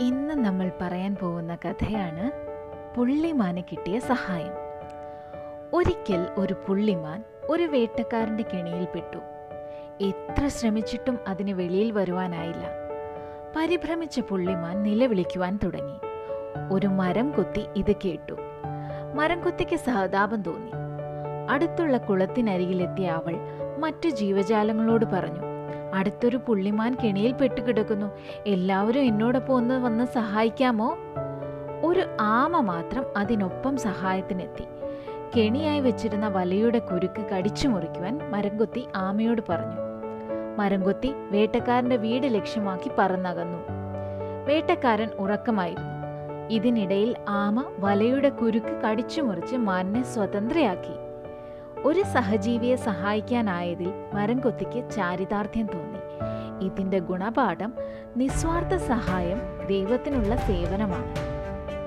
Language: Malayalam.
ഇന്ന് നമ്മൾ പറയാൻ പോകുന്ന കഥയാണ് പുള്ളിമാന് കിട്ടിയ സഹായം. ഒരിക്കൽ ഒരു പുള്ളിമാൻ ഒരു വേട്ടക്കാരന്റെ കെണിയിൽപ്പെട്ടു എത്ര ശ്രമിച്ചിട്ടും അതിന് വെളിയിൽ വരുവാനായില്ല. പരിഭ്രമിച്ച പുള്ളിമാൻ നിലവിളിക്കുവാൻ തുടങ്ങി. ഒരു മരം കൊത്തി ഇത് കേട്ടു. മരം കൊത്തിക്ക് സഹതാപം തോന്നി. അടുത്തുള്ള കുളത്തിനരികിലെത്തിയ അവൾ മറ്റു ജീവജാലങ്ങളോട് പറഞ്ഞു അടുത്തൊരു പുള്ളിമാൻ കെണിയിൽ പെട്ടുകിടക്കുന്നു. എല്ലാവരും എന്നോടൊപ്പം ഒന്ന് വന്ന് സഹായിക്കാമോ? ഒരു ആമ മാത്രം അതിനൊപ്പം സഹായത്തിനെത്തി. കെണിയായി വെച്ചിരുന്ന വലയുടെ കുരുക്ക് കടിച്ചു മുറിക്കുവാൻ മരംകൊത്തി ആമയോട് പറഞ്ഞു. മരംകൊത്തി വേട്ടക്കാരന്റെ വീട് ലക്ഷ്യമാക്കി പറന്നകന്നു. വേട്ടക്കാരൻ ഉറക്കമായിരുന്നു. ഇതിനിടയിൽ ആമ വലയുടെ കുരുക്ക് കടിച്ചു മുറിച്ച് മാനിനെ സ്വതന്ത്രയാക്കി. ഒരു സഹജീവിയെ സഹായിക്കാനായതിൽ മരംകൊത്തിക്ക് ചാരിതാർത്ഥ്യം തോന്നി. ഇതിന്റെ ഗുണപാഠം നിസ്വാർത്ഥ സഹായം ദൈവത്തിനുള്ള സേവനമാണ്.